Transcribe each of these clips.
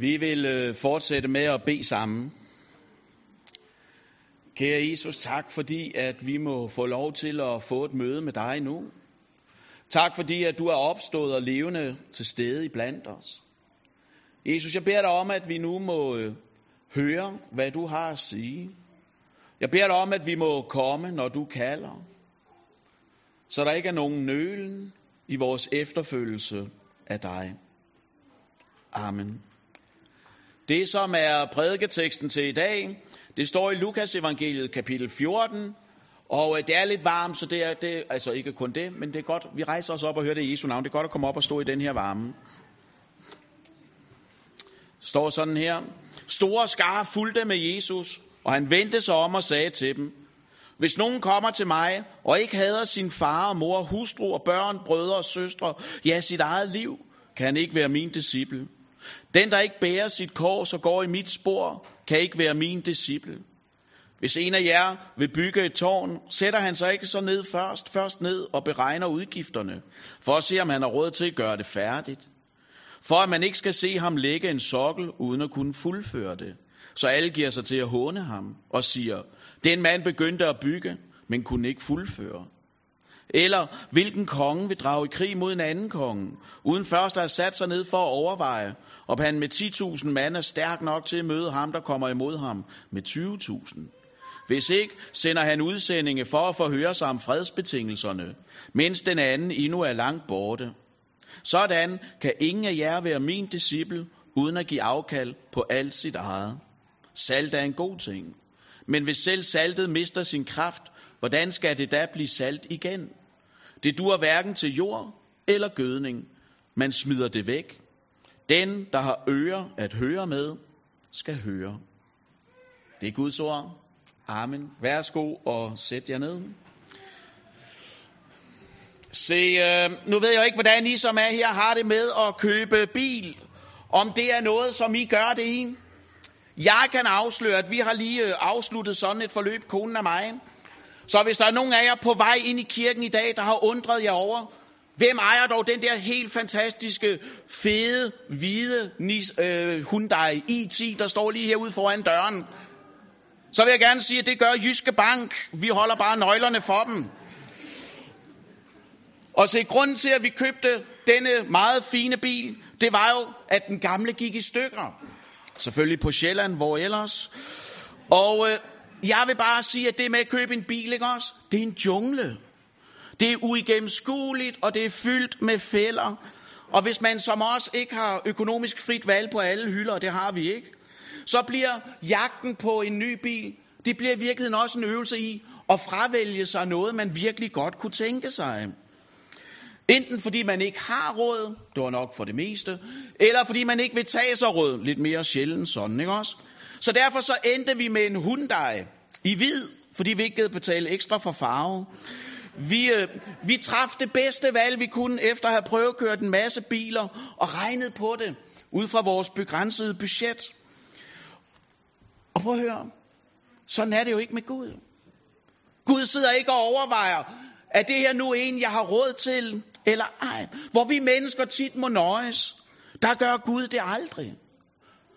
Vi vil øh, fortsætte med at bede sammen. Kære Jesus, tak fordi at vi må få lov til at få et møde med dig nu. Tak fordi at du er opstået og levende til stede i blandt os. Jesus, jeg beder dig om, at vi nu må øh, høre, hvad du har at sige. Jeg beder dig om, at vi må komme, når du kalder. Så der ikke er nogen nølen i vores efterfølgelse af dig. Amen. Det, som er prædiketeksten til i dag, det står i Lukas evangeliet kapitel 14, og øh, det er lidt varmt, så det er, det, altså ikke kun det, men det er godt, vi rejser os op og hører det i Jesu navn. Det er godt at komme op og stå i den her varme. Står sådan her. Store skare fulgte med Jesus, og han vendte sig om og sagde til dem, hvis nogen kommer til mig, og ikke hader sin far og mor, hustru og børn, brødre og søstre, ja, sit eget liv, kan han ikke være min disciple. Den, der ikke bærer sit kors og går i mit spor, kan ikke være min disciple. Hvis en af jer vil bygge et tårn, sætter han sig ikke så ned først, først ned og beregner udgifterne, for at se, om han har råd til at gøre det færdigt. For at man ikke skal se ham lægge en sokkel, uden at kunne fuldføre det. Så alle giver sig til at håne ham og siger, den mand begyndte at bygge, men kunne ikke fuldføre. Eller hvilken konge vil drage i krig mod en anden konge, uden først at have sat sig ned for at overveje, om han med 10.000 mand er stærk nok til at møde ham, der kommer imod ham med 20.000. Hvis ikke, sender han udsendinge for at forhøre sig om fredsbetingelserne, mens den anden endnu er langt borte. Sådan kan ingen af jer være min disciple, uden at give afkald på alt sit eget. Salt er en god ting. Men hvis selv saltet mister sin kraft, hvordan skal det da blive salt igen? Det duer hverken til jord eller gødning. Man smider det væk. Den, der har ører at høre med, skal høre. Det er Guds ord. Amen. Værsgo og sæt jer ned. Se, øh, nu ved jeg ikke, hvordan I som er her har det med at købe bil. Om det er noget, som I gør det i. Jeg kan afsløre, at vi har lige øh, afsluttet sådan et forløb, konen af mig. Så hvis der er nogen af jer på vej ind i kirken i dag, der har undret jer over, hvem ejer dog den der helt fantastiske, fede, hvide øh, Hyundai i10, der står lige herude foran døren, så vil jeg gerne sige, at det gør Jyske Bank. Vi holder bare nøglerne for dem. Og se, grunden til, at vi købte denne meget fine bil, det var jo, at den gamle gik i stykker. Selvfølgelig på Sjælland, hvor ellers. Og øh, jeg vil bare sige, at det med at købe en bil, ikke også? Det er en jungle. Det er uigennemskueligt, og det er fyldt med fælder. Og hvis man som os ikke har økonomisk frit valg på alle hylder, og det har vi ikke, så bliver jagten på en ny bil, det bliver i virkeligheden også en øvelse i at fravælge sig noget, man virkelig godt kunne tænke sig. Enten fordi man ikke har råd, det var nok for det meste, eller fordi man ikke vil tage sig råd, lidt mere sjældent sådan, ikke også? Så derfor så endte vi med en Hyundai i hvid, fordi vi ikke gad betale ekstra for farve. Vi, øh, vi traf det bedste valg, vi kunne, efter at have prøvekørt en masse biler og regnet på det, ud fra vores begrænsede budget. Og prøv at høre, sådan er det jo ikke med Gud. Gud sidder ikke og overvejer, er det her nu en, jeg har råd til, eller ej? Hvor vi mennesker tit må nøjes, der gør Gud det aldrig.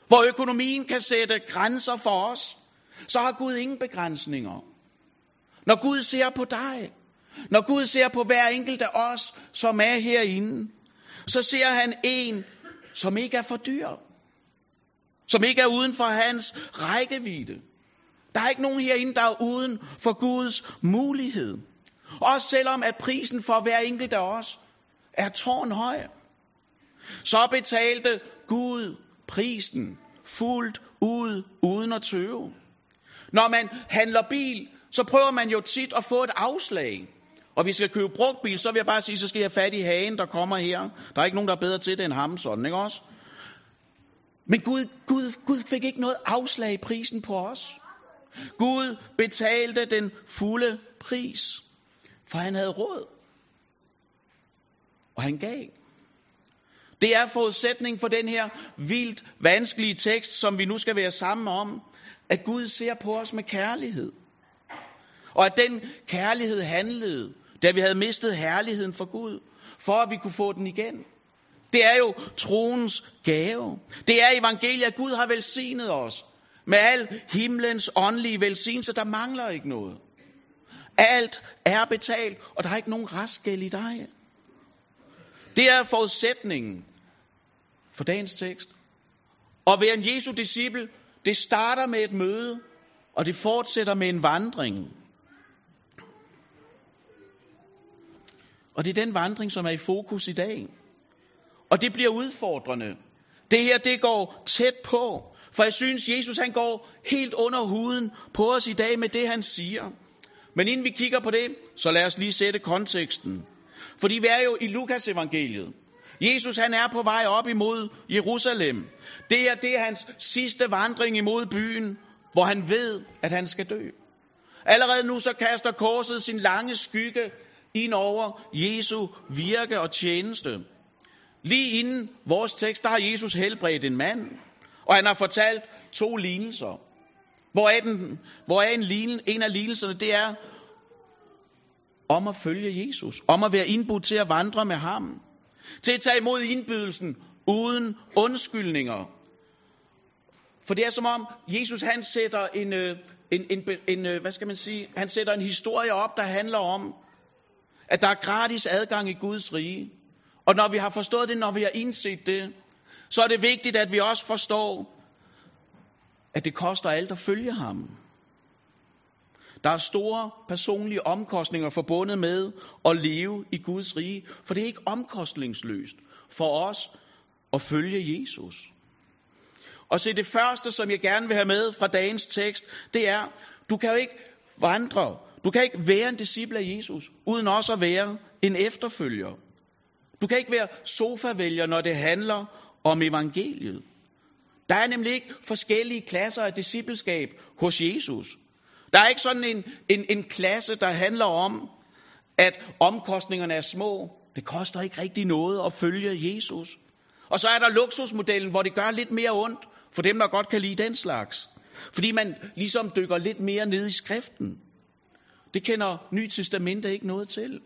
Hvor økonomien kan sætte grænser for os, så har Gud ingen begrænsninger. Når Gud ser på dig, når Gud ser på hver enkelt af os, som er herinde, så ser han en, som ikke er for dyr. Som ikke er uden for hans rækkevidde. Der er ikke nogen herinde, der er uden for Guds mulighed. Også selvom at prisen for hver enkelt af os er tårnhøj. Så betalte Gud prisen fuldt ud, uden at tøve. Når man handler bil, så prøver man jo tit at få et afslag. Og vi skal købe brugt bil, så vil jeg bare sige, så skal jeg have fat i hagen, der kommer her. Der er ikke nogen, der er bedre til det end ham, sådan, ikke også? Men Gud, Gud, Gud fik ikke noget afslag i prisen på os. Gud betalte den fulde pris, for han havde råd. Og han gav. Det er forudsætning for den her vildt vanskelige tekst, som vi nu skal være sammen om, at Gud ser på os med kærlighed. Og at den kærlighed handlede, da vi havde mistet herligheden for Gud, for at vi kunne få den igen. Det er jo troens gave. Det er evangeliet, at Gud har velsignet os med al himlens åndelige velsignelse. Der mangler ikke noget. Alt er betalt, og der er ikke nogen restgæld i dig. Det er forudsætningen for dagens tekst. Og være en Jesu disciple, det starter med et møde, og det fortsætter med en vandring. Og det er den vandring, som er i fokus i dag. Og det bliver udfordrende. Det her, det går tæt på. For jeg synes, Jesus han går helt under huden på os i dag med det, han siger. Men inden vi kigger på det, så lad os lige sætte konteksten. Fordi vi er jo i Lukas evangeliet. Jesus han er på vej op imod Jerusalem. Det er, det er hans sidste vandring imod byen, hvor han ved, at han skal dø. Allerede nu så kaster korset sin lange skygge ind over Jesu virke og tjeneste. Lige inden vores tekst, der har Jesus helbredt en mand, og han har fortalt to lignelser. Hvor er, den, hvor er en, lignel, en af lignelserne, det er om at følge Jesus, om at være indbudt til at vandre med ham, til at tage imod indbydelsen uden undskyldninger. For det er som om, Jesus han sætter en, øh, en, en, en, øh, hvad skal man sige, han sætter en historie op, der handler om, at der er gratis adgang i Guds rige. Og når vi har forstået det, når vi har indset det, så er det vigtigt, at vi også forstår, at det koster alt at følge ham. Der er store personlige omkostninger forbundet med at leve i Guds rige, for det er ikke omkostningsløst for os at følge Jesus. Og se, det første, som jeg gerne vil have med fra dagens tekst, det er, du kan jo ikke vandre, du kan ikke være en disciple af Jesus, uden også at være en efterfølger. Du kan ikke være sofavælger, når det handler om evangeliet. Der er nemlig ikke forskellige klasser af discipleskab hos Jesus. Der er ikke sådan en, en, en klasse, der handler om, at omkostningerne er små. Det koster ikke rigtig noget at følge Jesus. Og så er der luksusmodellen, hvor det gør lidt mere ondt for dem, der godt kan lide den slags. Fordi man ligesom dykker lidt mere ned i skriften. Det kender Ny Testamente ikke noget til.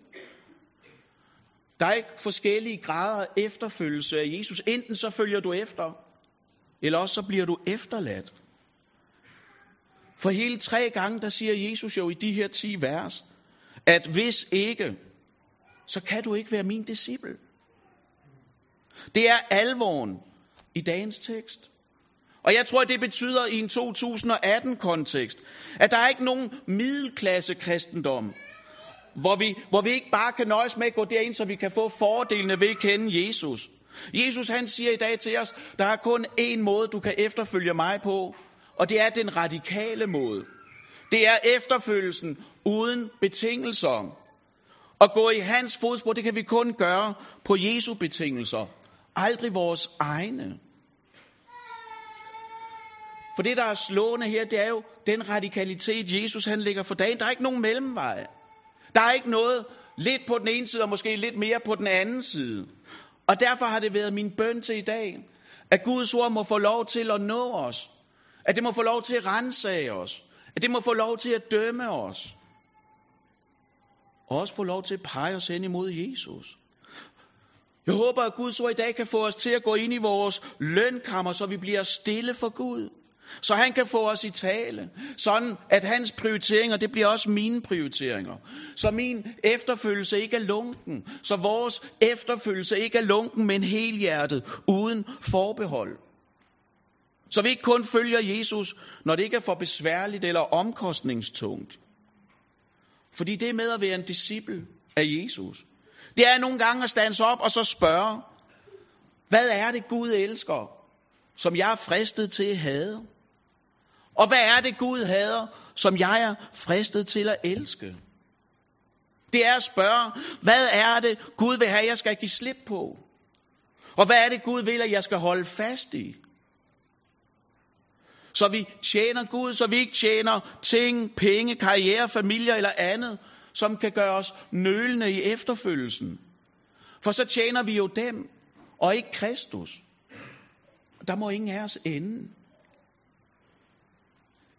Der er ikke forskellige grader af efterfølgelse af Jesus. Enten så følger du efter, eller også så bliver du efterladt. For hele tre gange, der siger Jesus jo i de her ti vers, at hvis ikke, så kan du ikke være min disciple. Det er alvoren i dagens tekst. Og jeg tror, det betyder i en 2018-kontekst, at der er ikke nogen middelklasse kristendom, hvor vi, hvor vi ikke bare kan nøjes med at gå derind, så vi kan få fordelene ved at kende Jesus. Jesus han siger i dag til os, der er kun én måde, du kan efterfølge mig på, og det er den radikale måde. Det er efterfølgelsen uden betingelser. At gå i hans fodspor, det kan vi kun gøre på Jesu betingelser. Aldrig vores egne. For det, der er slående her, det er jo den radikalitet, Jesus han lægger for dagen. Der er ikke nogen mellemvej. Der er ikke noget lidt på den ene side, og måske lidt mere på den anden side. Og derfor har det været min bøn til i dag, at Guds ord må få lov til at nå os. At det må få lov til at rensage os. At det må få lov til at dømme os. Og også få lov til at pege os hen imod Jesus. Jeg håber, at Guds ord i dag kan få os til at gå ind i vores lønkammer, så vi bliver stille for Gud. Så han kan få os i tale. Sådan at hans prioriteringer, det bliver også mine prioriteringer. Så min efterfølgelse ikke er lunken. Så vores efterfølgelse ikke er lunken, men helhjertet, uden forbehold. Så vi ikke kun følger Jesus, når det ikke er for besværligt eller omkostningstungt. Fordi det med at være en disciple af Jesus. Det er nogle gange at stands op og så spørge, hvad er det Gud elsker, som jeg er fristet til at have? Og hvad er det Gud hader, som jeg er fristet til at elske? Det er at spørge, hvad er det Gud vil have, jeg skal give slip på? Og hvad er det Gud vil, at jeg skal holde fast i? Så vi tjener Gud, så vi ikke tjener ting, penge, karriere, familie eller andet, som kan gøre os nølende i efterfølgelsen. For så tjener vi jo dem, og ikke Kristus. Der må ingen af os ende.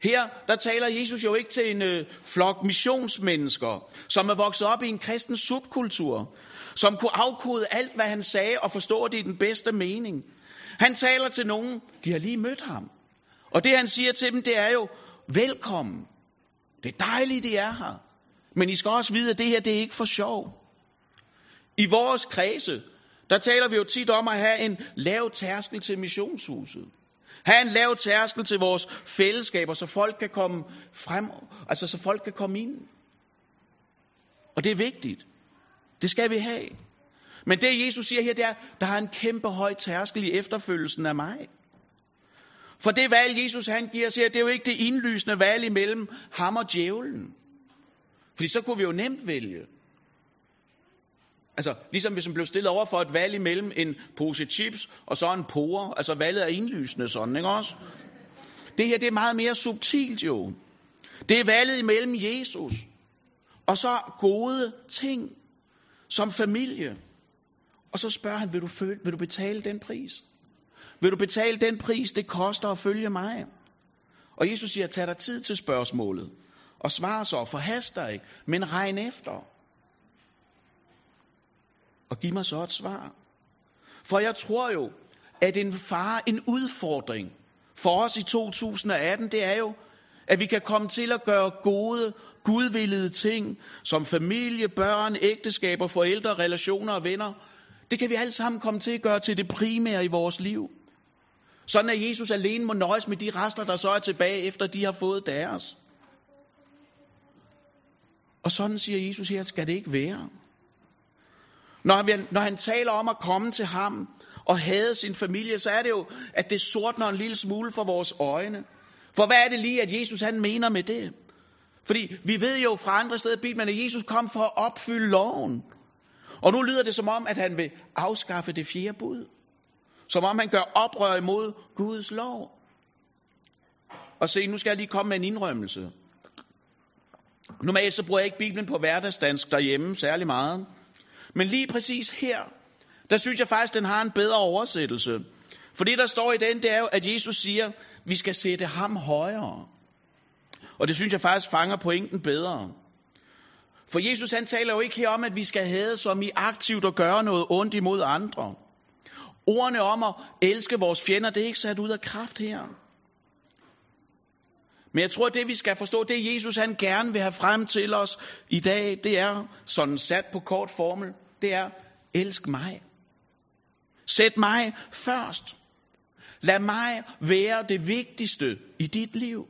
Her, der taler Jesus jo ikke til en øh, flok missionsmennesker, som er vokset op i en kristen subkultur, som kunne afkode alt, hvad han sagde, og forstå det i den bedste mening. Han taler til nogen, de har lige mødt ham. Og det han siger til dem, det er jo, velkommen. Det er dejligt, de er her. Men I skal også vide, at det her, det er ikke for sjov. I vores kredse, der taler vi jo tit om at have en lav tærskel til missionshuset. Ha' en lav tærskel til vores fællesskaber, så folk kan komme frem, altså så folk kan komme ind. Og det er vigtigt. Det skal vi have. Men det Jesus siger her, det er, der er en kæmpe høj tærskel i efterfølgelsen af mig. For det valg, Jesus han giver os her, det er jo ikke det indlysende valg imellem ham og djævlen. Fordi så kunne vi jo nemt vælge. Altså, ligesom hvis man blev stillet over for et valg imellem en pose chips og så en porer. Altså, valget er indlysende sådan, ikke også? Det her, det er meget mere subtilt jo. Det er valget imellem Jesus og så gode ting som familie. Og så spørger han, vil du, føle, vil du betale den pris? Vil du betale den pris, det koster at følge mig? Og Jesus siger, tag dig tid til spørgsmålet. Og svar så, forhast dig ikke, men regn efter og giv mig så et svar. For jeg tror jo, at en far, en udfordring for os i 2018, det er jo, at vi kan komme til at gøre gode, gudvillede ting, som familie, børn, ægteskaber, forældre, relationer og venner. Det kan vi alle sammen komme til at gøre til det primære i vores liv. Sådan at Jesus alene må nøjes med de rester, der så er tilbage, efter de har fået deres. Og sådan siger Jesus her, skal det ikke være. Når han, når han taler om at komme til ham og hade sin familie, så er det jo, at det sortner en lille smule for vores øjne. For hvad er det lige, at Jesus han mener med det? Fordi vi ved jo fra andre steder i Bibelen, at Jesus kom for at opfylde loven. Og nu lyder det som om, at han vil afskaffe det fjerde bud. Som om han gør oprør imod Guds lov. Og se, nu skal jeg lige komme med en indrømmelse. Normalt så bruger jeg ikke Bibelen på hverdagsdansk derhjemme særlig meget. Men lige præcis her, der synes jeg faktisk, den har en bedre oversættelse. For det, der står i den, det er jo, at Jesus siger, vi skal sætte ham højere. Og det synes jeg faktisk fanger pointen bedre. For Jesus han taler jo ikke her om, at vi skal have som i aktivt at gøre noget ondt imod andre. Ordene om at elske vores fjender, det er ikke sat ud af kraft her. Men jeg tror, at det vi skal forstå, det Jesus han gerne vil have frem til os i dag, det er sådan sat på kort formel, det er, elsk mig. Sæt mig først. Lad mig være det vigtigste i dit liv.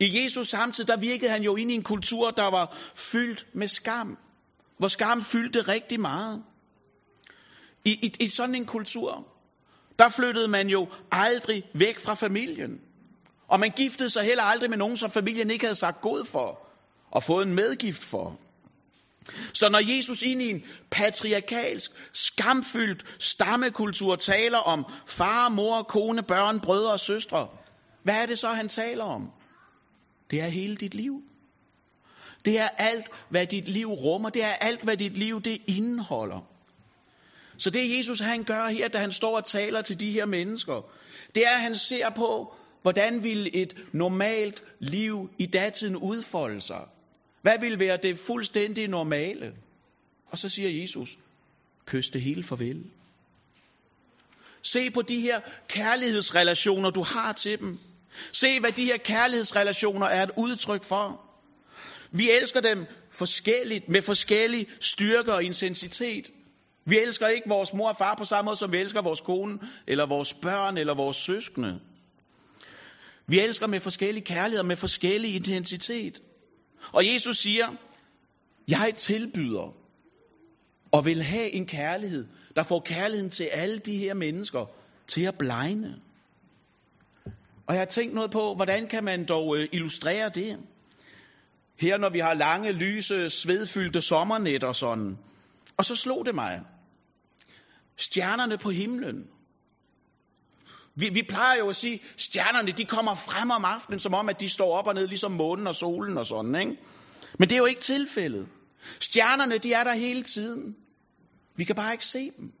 I Jesus samtid, der virkede han jo ind i en kultur, der var fyldt med skam. Hvor skam fyldte rigtig meget. I, i, I sådan en kultur, der flyttede man jo aldrig væk fra familien. Og man giftede sig heller aldrig med nogen, som familien ikke havde sagt god for og fået en medgift for. Så når Jesus ind i en patriarkalsk, skamfyldt stammekultur taler om far, mor, kone, børn, brødre og søstre, hvad er det så, han taler om? Det er hele dit liv. Det er alt, hvad dit liv rummer. Det er alt, hvad dit liv det indeholder. Så det Jesus han gør her, da han står og taler til de her mennesker, det er, at han ser på, hvordan ville et normalt liv i datiden udfolde sig. Hvad vil være det fuldstændig normale? Og så siger Jesus, kys det hele farvel. Se på de her kærlighedsrelationer, du har til dem. Se, hvad de her kærlighedsrelationer er et udtryk for. Vi elsker dem forskelligt, med forskellig styrke og intensitet. Vi elsker ikke vores mor og far på samme måde, som vi elsker vores kone, eller vores børn, eller vores søskende. Vi elsker med forskellig kærlighed med forskellig intensitet. Og Jesus siger, jeg tilbyder og vil have en kærlighed, der får kærligheden til alle de her mennesker til at blegne. Og jeg har tænkt noget på, hvordan kan man dog øh, illustrere det? Her når vi har lange, lyse, svedfyldte sommernætter sådan. Og så slog det mig. Stjernerne på himlen. Vi, vi plejer jo at sige, at stjernerne de kommer frem om aftenen, som om at de står op og ned, ligesom månen og solen og sådan. Ikke? Men det er jo ikke tilfældet. Stjernerne de er der hele tiden. Vi kan bare ikke se dem.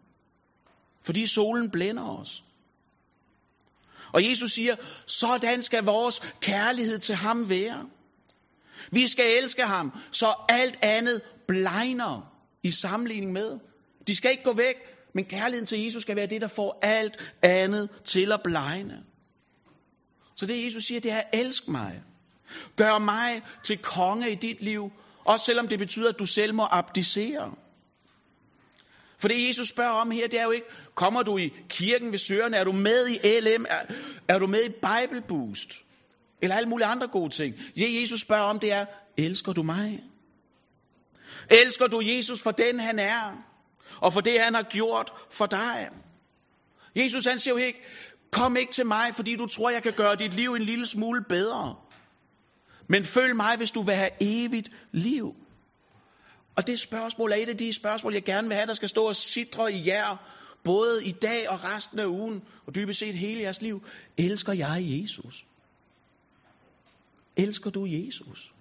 Fordi solen blænder os. Og Jesus siger, sådan skal vores kærlighed til ham være. Vi skal elske ham, så alt andet blegner i sammenligning med. De skal ikke gå væk, men kærligheden til Jesus skal være det, der får alt andet til at blegne. Så det Jesus siger, det er, elsk mig. Gør mig til konge i dit liv, også selvom det betyder, at du selv må abdicere. For det Jesus spørger om her, det er jo ikke, kommer du i kirken ved søren, er du med i LM, er, er du med i Bible Boost, eller alle mulige andre gode ting. Det Jesus spørger om, det er, elsker du mig? Elsker du Jesus for den han er, og for det han har gjort for dig? Jesus han siger jo ikke, kom ikke til mig, fordi du tror, jeg kan gøre dit liv en lille smule bedre. Men følg mig, hvis du vil have evigt liv. Og det spørgsmål er et af de spørgsmål, jeg gerne vil have, der skal stå og sidre i jer, både i dag og resten af ugen, og dybest set hele jeres liv. Elsker jeg Jesus? Elsker du Jesus?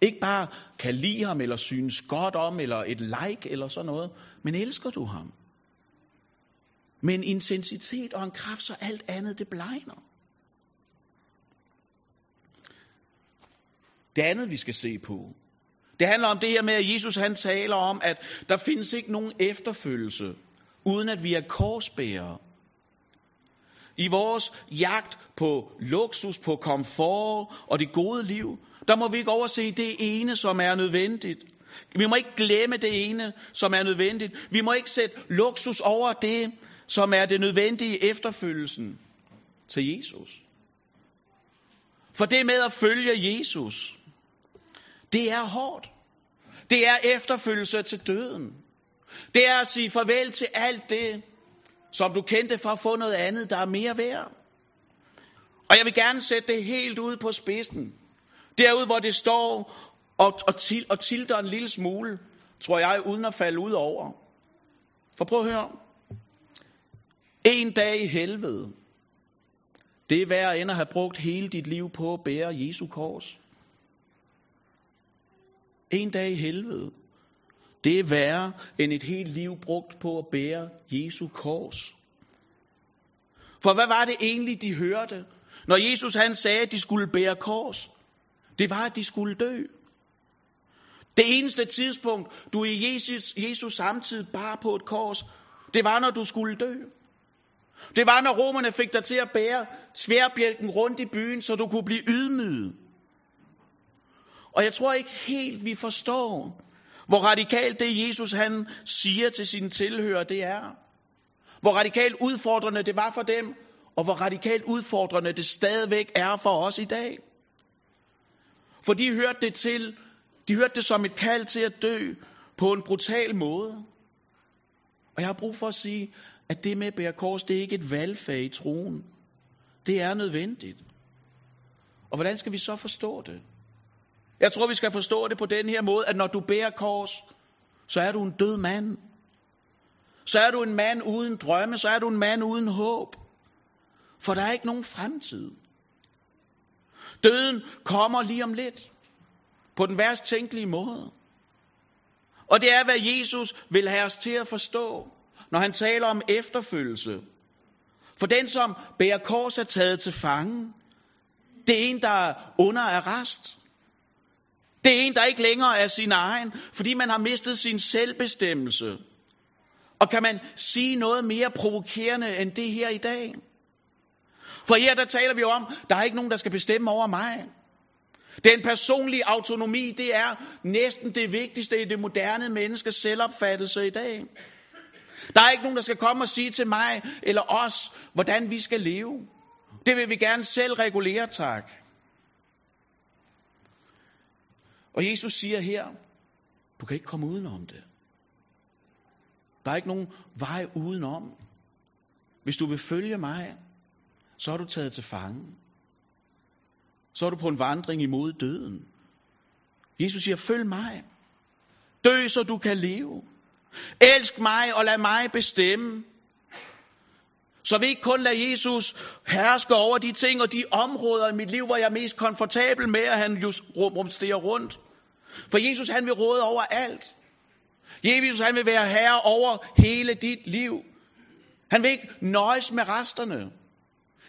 Ikke bare kan lide ham, eller synes godt om, eller et like, eller sådan noget, men elsker du ham? Med en intensitet og en kraft, så alt andet det blegner. Det andet, vi skal se på, det handler om det her med, at Jesus han taler om, at der findes ikke nogen efterfølgelse, uden at vi er korsbærere. I vores jagt på luksus, på komfort og det gode liv, der må vi ikke overse det ene, som er nødvendigt. Vi må ikke glemme det ene, som er nødvendigt. Vi må ikke sætte luksus over det, som er det nødvendige efterfølgelsen til Jesus. For det med at følge Jesus, det er hårdt. Det er efterfølgelse til døden. Det er at sige farvel til alt det, som du kendte for at få noget andet, der er mere værd. Og jeg vil gerne sætte det helt ud på spidsen. Derud, hvor det står og, og, til, og tilter en lille smule, tror jeg, uden at falde ud over. For prøv at høre. En dag i helvede, det er værd end at have brugt hele dit liv på at bære Jesu kors. En dag i helvede, det er værre end et helt liv brugt på at bære Jesu kors. For hvad var det egentlig, de hørte, når Jesus han sagde, at de skulle bære kors? Det var, at de skulle dø. Det eneste tidspunkt, du i Jesus, Jesus samtidig bar på et kors, det var, når du skulle dø. Det var, når romerne fik dig til at bære sværbjælken rundt i byen, så du kunne blive ydmyget. Og jeg tror ikke helt, vi forstår, hvor radikalt det Jesus han siger til sine tilhører, det er. Hvor radikalt udfordrende det var for dem, og hvor radikalt udfordrende det stadigvæk er for os i dag. For de hørte det til, de hørte det som et kald til at dø på en brutal måde. Og jeg har brug for at sige, at det med at bære kors, det er ikke et valgfag i troen. Det er nødvendigt. Og hvordan skal vi så forstå det? Jeg tror, vi skal forstå det på den her måde, at når du bærer kors, så er du en død mand. Så er du en mand uden drømme, så er du en mand uden håb. For der er ikke nogen fremtid. Døden kommer lige om lidt. På den værst tænkelige måde. Og det er, hvad Jesus vil have os til at forstå, når han taler om efterfølgelse. For den, som bærer kors, er taget til fange. Det er en, der er under arrest. Det er en, der ikke længere er sin egen, fordi man har mistet sin selvbestemmelse. Og kan man sige noget mere provokerende end det her i dag? For her der taler vi om, der er ikke nogen, der skal bestemme over mig. Den personlige autonomi, det er næsten det vigtigste i det moderne menneskes selvopfattelse i dag. Der er ikke nogen, der skal komme og sige til mig eller os, hvordan vi skal leve. Det vil vi gerne selv regulere, tak. Og Jesus siger her, du kan ikke komme udenom det. Der er ikke nogen vej udenom. Hvis du vil følge mig, så er du taget til fange. Så er du på en vandring imod døden. Jesus siger, følg mig. Dø, så du kan leve. Elsk mig og lad mig bestemme. Så vi ikke kun lader Jesus herske over de ting og de områder i mit liv, hvor jeg er mest komfortabel med, at han just rumsterer rundt. For Jesus han vil råde over alt. Jesus han vil være herre over hele dit liv. Han vil ikke nøjes med resterne.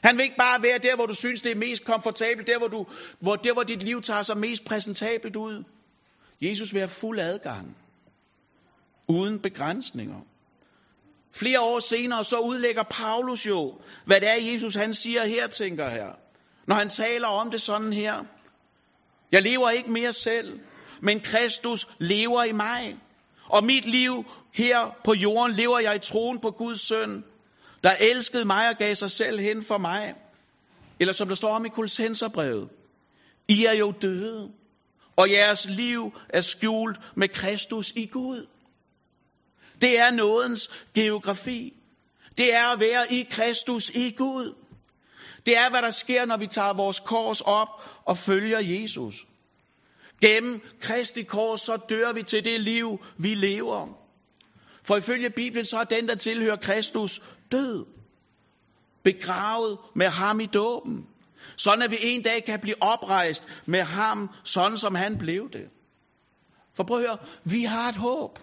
Han vil ikke bare være der, hvor du synes, det er mest komfortabelt, der hvor, du, hvor, der, hvor dit liv tager sig mest præsentabelt ud. Jesus vil have fuld adgang. Uden begrænsninger. Flere år senere, så udlægger Paulus jo, hvad det er, Jesus han siger her, tænker her. Når han taler om det sådan her. Jeg lever ikke mere selv, men Kristus lever i mig. Og mit liv her på jorden lever jeg i troen på Guds søn, der elskede mig og gav sig selv hen for mig. Eller som der står om i Kolossenserbrevet. I er jo døde, og jeres liv er skjult med Kristus i Gud. Det er nådens geografi. Det er at være i Kristus i Gud. Det er, hvad der sker, når vi tager vores kors op og følger Jesus. Gennem Kristi kors, så dør vi til det liv, vi lever. For ifølge Bibelen, så er den, der tilhører Kristus, død. Begravet med ham i dåben. Sådan at vi en dag kan blive oprejst med ham, sådan som han blev det. For prøv at høre, vi har et håb.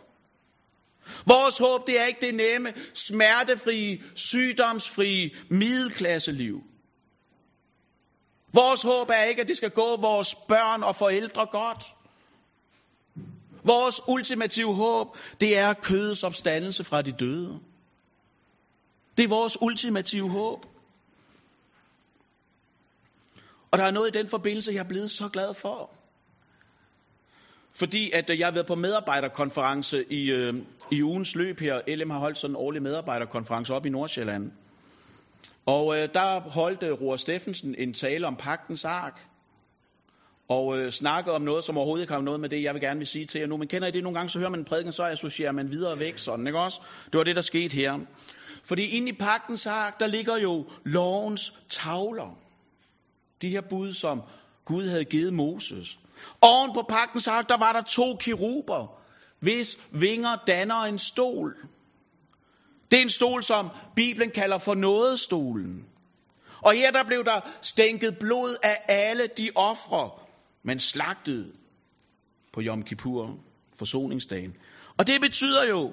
Vores håb, det er ikke det nemme, smertefrie, sygdomsfrie middelklasseliv. Vores håb er ikke, at det skal gå vores børn og forældre godt. Vores ultimative håb, det er kødets opstandelse fra de døde. Det er vores ultimative håb. Og der er noget i den forbindelse, jeg er blevet så glad for. Fordi at øh, jeg har været på medarbejderkonference i, øh, i ugens løb her. LM har holdt sådan en årlig medarbejderkonference op i Nordsjælland. Og øh, der holdt øh, Roar Steffensen en tale om pagtens ark. Og øh, snakkede om noget, som overhovedet ikke har noget med det, jeg vil gerne vil sige til jer nu. Men kender I det nogle gange, så hører man en prædiken, så associerer man videre væk sådan, ikke også? Det var det, der skete her. Fordi inde i pagtens ark, der ligger jo lovens tavler. De her bud, som Gud havde givet Moses. Oven på pagtens ark, der var der to kiruber, hvis vinger danner en stol. Det er en stol, som Bibelen kalder for nådestolen. Og her der blev der stænket blod af alle de ofre, man slagtede på Yom Kippur, forsoningsdagen. Og det betyder jo,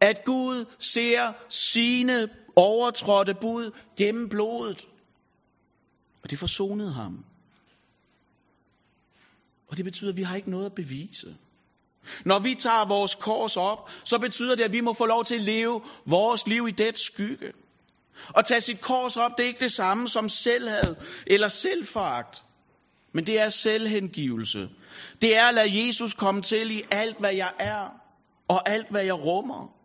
at Gud ser sine overtrådte bud gennem blodet. Og det forsonede ham. Og det betyder, at vi har ikke noget at bevise. Når vi tager vores kors op, så betyder det, at vi må få lov til at leve vores liv i det skygge. At tage sit kors op, det er ikke det samme som selvhed eller selvforagt. Men det er selvhengivelse. Det er at lade Jesus komme til i alt, hvad jeg er, og alt, hvad jeg rummer.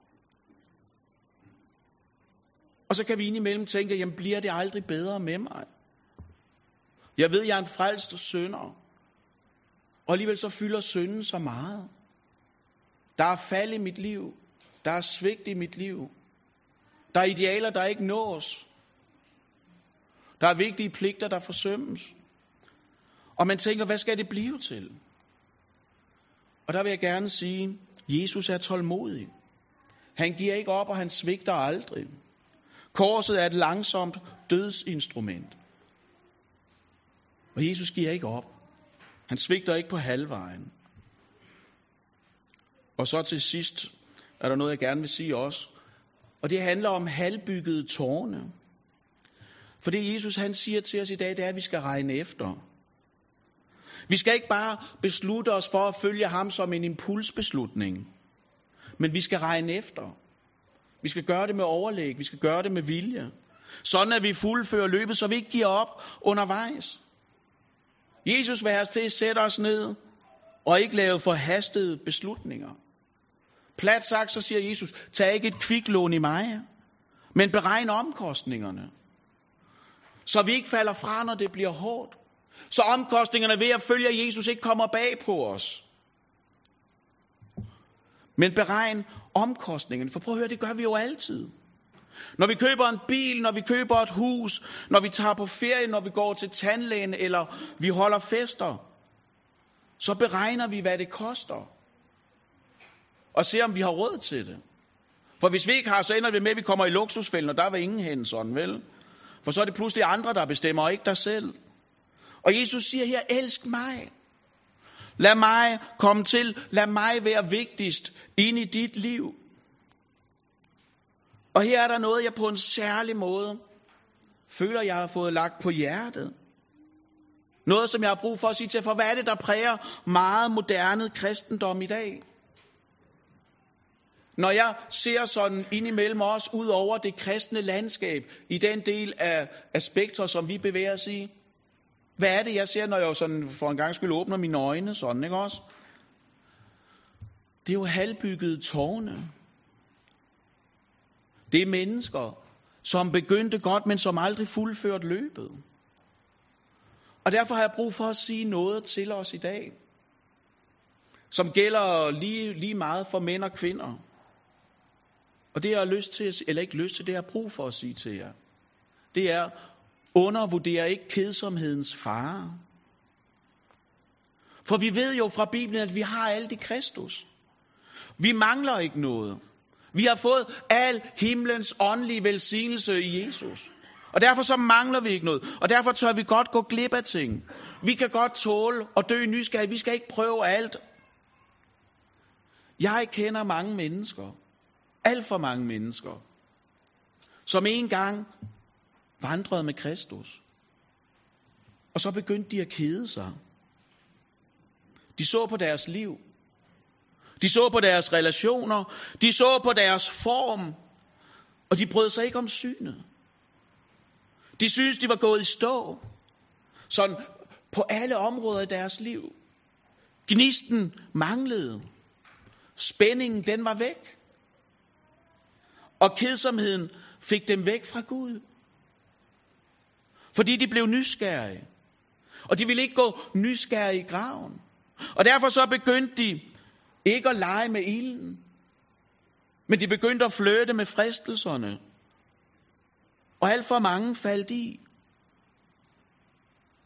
Og så kan vi indimellem tænke, jamen bliver det aldrig bedre med mig? Jeg ved, jeg er en frelst sønder. Og alligevel så fylder synden så meget. Der er fald i mit liv. Der er svigt i mit liv. Der er idealer, der ikke nås. Der er vigtige pligter, der forsømmes. Og man tænker, hvad skal det blive til? Og der vil jeg gerne sige, Jesus er tålmodig. Han giver ikke op, og han svigter aldrig. Korset er et langsomt dødsinstrument. Og Jesus giver ikke op. Han svigter ikke på halvvejen. Og så til sidst er der noget, jeg gerne vil sige også. Og det handler om halvbyggede tårne. For det Jesus han siger til os i dag, det er, at vi skal regne efter. Vi skal ikke bare beslutte os for at følge ham som en impulsbeslutning. Men vi skal regne efter. Vi skal gøre det med overlæg. Vi skal gøre det med vilje. Sådan at vi fuldfører løbet, så vi ikke giver op undervejs. Jesus vil have os til at sætte os ned og ikke lave forhastede beslutninger. Plat sagt, så siger Jesus, tag ikke et kviklån i mig, men beregn omkostningerne. Så vi ikke falder fra, når det bliver hårdt. Så omkostningerne ved at følge Jesus ikke kommer bag på os. Men beregn omkostningerne, for prøv at høre, det gør vi jo altid. Når vi køber en bil, når vi køber et hus, når vi tager på ferie, når vi går til tandlægen, eller vi holder fester, så beregner vi, hvad det koster. Og ser, om vi har råd til det. For hvis vi ikke har, så ender det med, at vi kommer i luksusfælden, og der vil ingen hen sådan, vel? For så er det pludselig andre, der bestemmer, og ikke dig selv. Og Jesus siger her, elsk mig. Lad mig komme til. Lad mig være vigtigst ind i dit liv. Og her er der noget, jeg på en særlig måde føler, jeg har fået lagt på hjertet. Noget, som jeg har brug for at sige til, for hvad er det, der præger meget moderne kristendom i dag? Når jeg ser sådan ind imellem os ud over det kristne landskab, i den del af aspekter, som vi bevæger os i, hvad er det, jeg ser, når jeg sådan for en gang skyld åbner mine øjne, sådan, ikke også? Det er jo halvbyggede tårne. Det er mennesker, som begyndte godt, men som aldrig fuldførte løbet. Og derfor har jeg brug for at sige noget til os i dag, som gælder lige, lige meget for mænd og kvinder. Og det jeg har lyst til, eller ikke lyst til, det jeg har brug for at sige til jer, det er, undervurder ikke kedsomhedens fare. For vi ved jo fra Bibelen, at vi har alt i Kristus. Vi mangler ikke noget. Vi har fået al himlens åndelige velsignelse i Jesus. Og derfor så mangler vi ikke noget. Og derfor tør vi godt gå glip af ting. Vi kan godt tåle og dø nysgerrig. Vi skal ikke prøve alt. Jeg kender mange mennesker. Alt for mange mennesker. Som engang vandrede med Kristus. Og så begyndte de at kede sig. De så på deres liv. De så på deres relationer. De så på deres form. Og de brød sig ikke om synet. De syntes, de var gået i stå. Sådan på alle områder i deres liv. Gnisten manglede. Spændingen, den var væk. Og kedsomheden fik dem væk fra Gud. Fordi de blev nysgerrige. Og de ville ikke gå nysgerrige i graven. Og derfor så begyndte de ikke at lege med ilden. Men de begyndte at flytte med fristelserne. Og alt for mange faldt i.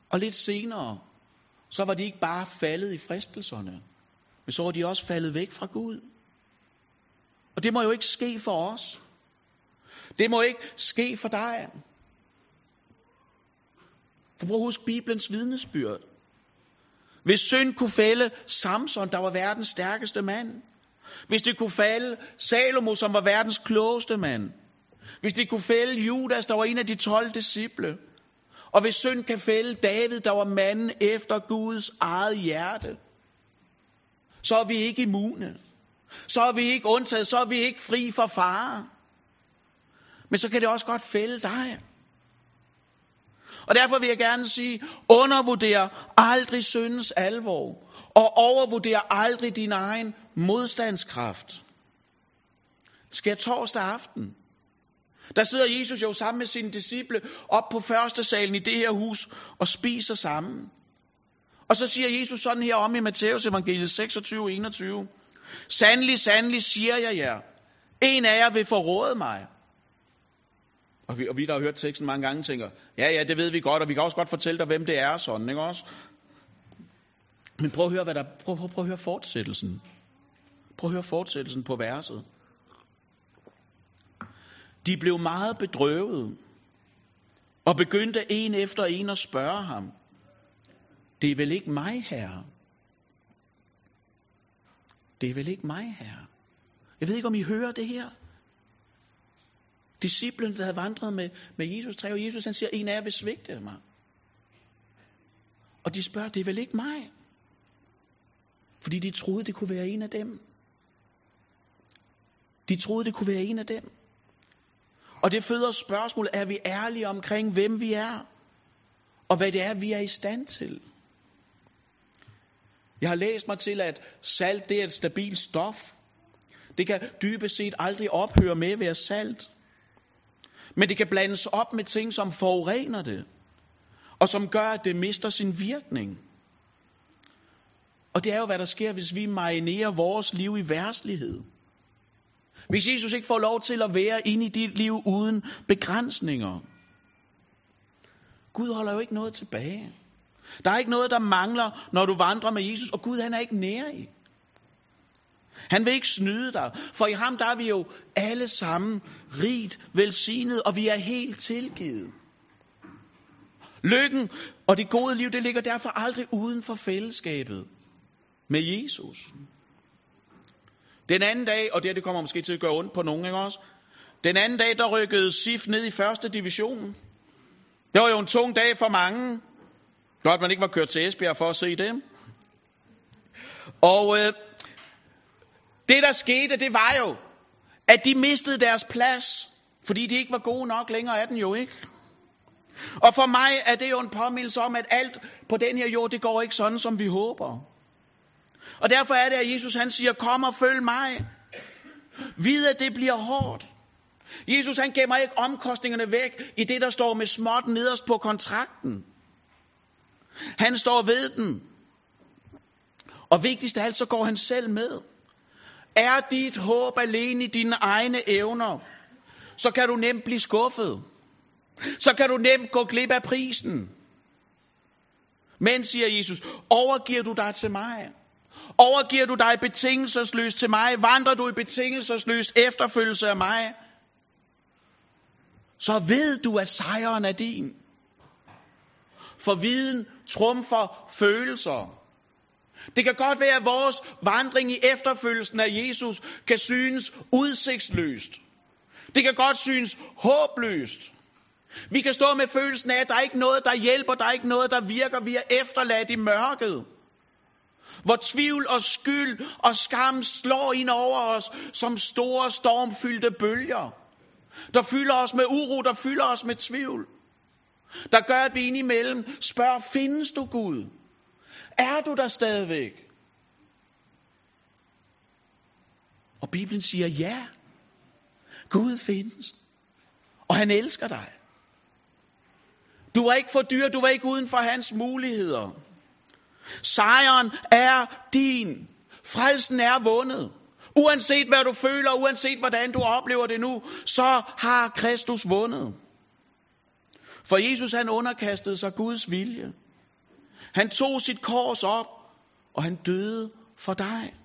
Og lidt senere, så var de ikke bare faldet i fristelserne, men så var de også faldet væk fra Gud. Og det må jo ikke ske for os. Det må ikke ske for dig. For prøv at huske Bibelens vidnesbyrd. Hvis synd kunne fælde Samson, der var verdens stærkeste mand. Hvis det kunne fælde Salomo, som var verdens klogeste mand. Hvis det kunne fælde Judas, der var en af de 12 disciple. Og hvis synd kan fælde David, der var manden efter Guds eget hjerte. Så er vi ikke immune. Så er vi ikke undtaget. Så er vi ikke fri for fare. Men så kan det også godt fælde dig. Og derfor vil jeg gerne sige, undervurder aldrig syndens alvor, og overvurder aldrig din egen modstandskraft. Skal torsdag aften, der sidder Jesus jo sammen med sine disciple op på første salen i det her hus og spiser sammen. Og så siger Jesus sådan her om i Matteus evangeliet 26, 21. Sandelig, sandelig siger jeg jer, en af jer vil forråde mig. Og vi, og vi, der har hørt teksten mange gange, tænker, ja, ja, det ved vi godt, og vi kan også godt fortælle dig, hvem det er, sådan, ikke også? Men prøv at høre, hvad der, prøv, prøv, prøv at høre fortsættelsen. Prøv at høre fortsættelsen på verset. De blev meget bedrøvet, og begyndte en efter en at spørge ham, det er vel ikke mig, herre? Det er vel ikke mig, herre? Jeg ved ikke, om I hører det her. Disciplen, der havde vandret med, med Jesus, tre, og Jesus han siger, en af jer vil svigte mig. Og de spørger, det er vel ikke mig? Fordi de troede, det kunne være en af dem. De troede, det kunne være en af dem. Og det føder spørgsmålet, er vi ærlige omkring, hvem vi er? Og hvad det er, vi er i stand til? Jeg har læst mig til, at salt det er et stabilt stof. Det kan dybest set aldrig ophøre med at være salt. Men det kan blandes op med ting, som forurener det, og som gør, at det mister sin virkning. Og det er jo, hvad der sker, hvis vi marinerer vores liv i værslighed. Hvis Jesus ikke får lov til at være inde i dit liv uden begrænsninger. Gud holder jo ikke noget tilbage. Der er ikke noget, der mangler, når du vandrer med Jesus, og Gud han er ikke nær i. Han vil ikke snyde dig, for i ham der er vi jo alle sammen rigt velsignet, og vi er helt tilgivet. Lykken og det gode liv, det ligger derfor aldrig uden for fællesskabet med Jesus. Den anden dag, og det, det kommer måske til at gøre ondt på nogen, ikke også? Den anden dag, der rykkede SIF ned i første division. Det var jo en tung dag for mange. Godt, man ikke var kørt til Esbjerg for at se dem. Og øh, det, der skete, det var jo, at de mistede deres plads, fordi de ikke var gode nok længere af den jo ikke. Og for mig er det jo en påmindelse om, at alt på den her jord, det går ikke sådan, som vi håber. Og derfor er det, at Jesus han siger, kom og følg mig. Vid, at det bliver hårdt. Jesus han gemmer ikke omkostningerne væk i det, der står med småt nederst på kontrakten. Han står ved den. Og vigtigst af alt, så går han selv med. Er dit håb alene i dine egne evner, så kan du nemt blive skuffet. Så kan du nemt gå glip af prisen. Men, siger Jesus, overgiver du dig til mig? Overgiver du dig betingelsesløst til mig? Vandrer du i betingelsesløst efterfølgelse af mig? Så ved du, at sejren er din. For viden trumfer følelser. Det kan godt være, at vores vandring i efterfølgelsen af Jesus kan synes udsigtsløst. Det kan godt synes håbløst. Vi kan stå med følelsen af, at der er ikke noget, der hjælper, der er ikke noget, der virker. Vi er efterladt i mørket. Hvor tvivl og skyld og skam slår ind over os som store stormfyldte bølger. Der fylder os med uro, der fylder os med tvivl. Der gør, at vi indimellem spørger, findes du Gud? Er du der stadigvæk? Og Bibelen siger ja. Gud findes. Og han elsker dig. Du er ikke for dyr, du er ikke uden for hans muligheder. Sejren er din. Frelsen er vundet. Uanset hvad du føler, uanset hvordan du oplever det nu, så har Kristus vundet. For Jesus han underkastede sig Guds vilje. Han tog sit kors op, og han døde for dig.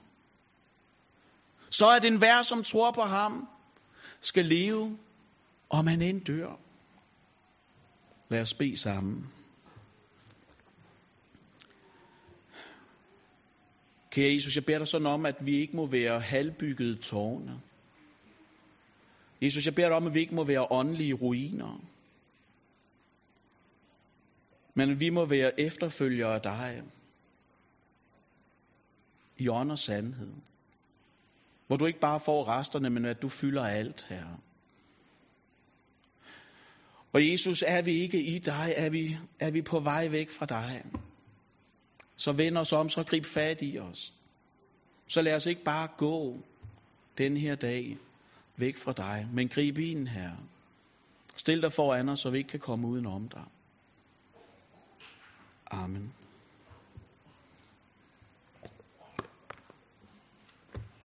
Så er den vær, som tror på ham, skal leve, om han end dør. Lad os bede sammen. Kære Jesus, jeg beder dig sådan om, at vi ikke må være halvbyggede tårne. Jesus, jeg beder dig om, at vi ikke må være åndelige ruiner. Men vi må være efterfølgere af dig. I ånd og sandhed. Hvor du ikke bare får resterne, men at du fylder alt, her. Og Jesus, er vi ikke i dig, er vi, er vi på vej væk fra dig. Så vend os om, så grib fat i os. Så lad os ikke bare gå den her dag væk fra dig, men grib ind her. Stil dig foran os, så vi ikke kan komme udenom dig. Amen.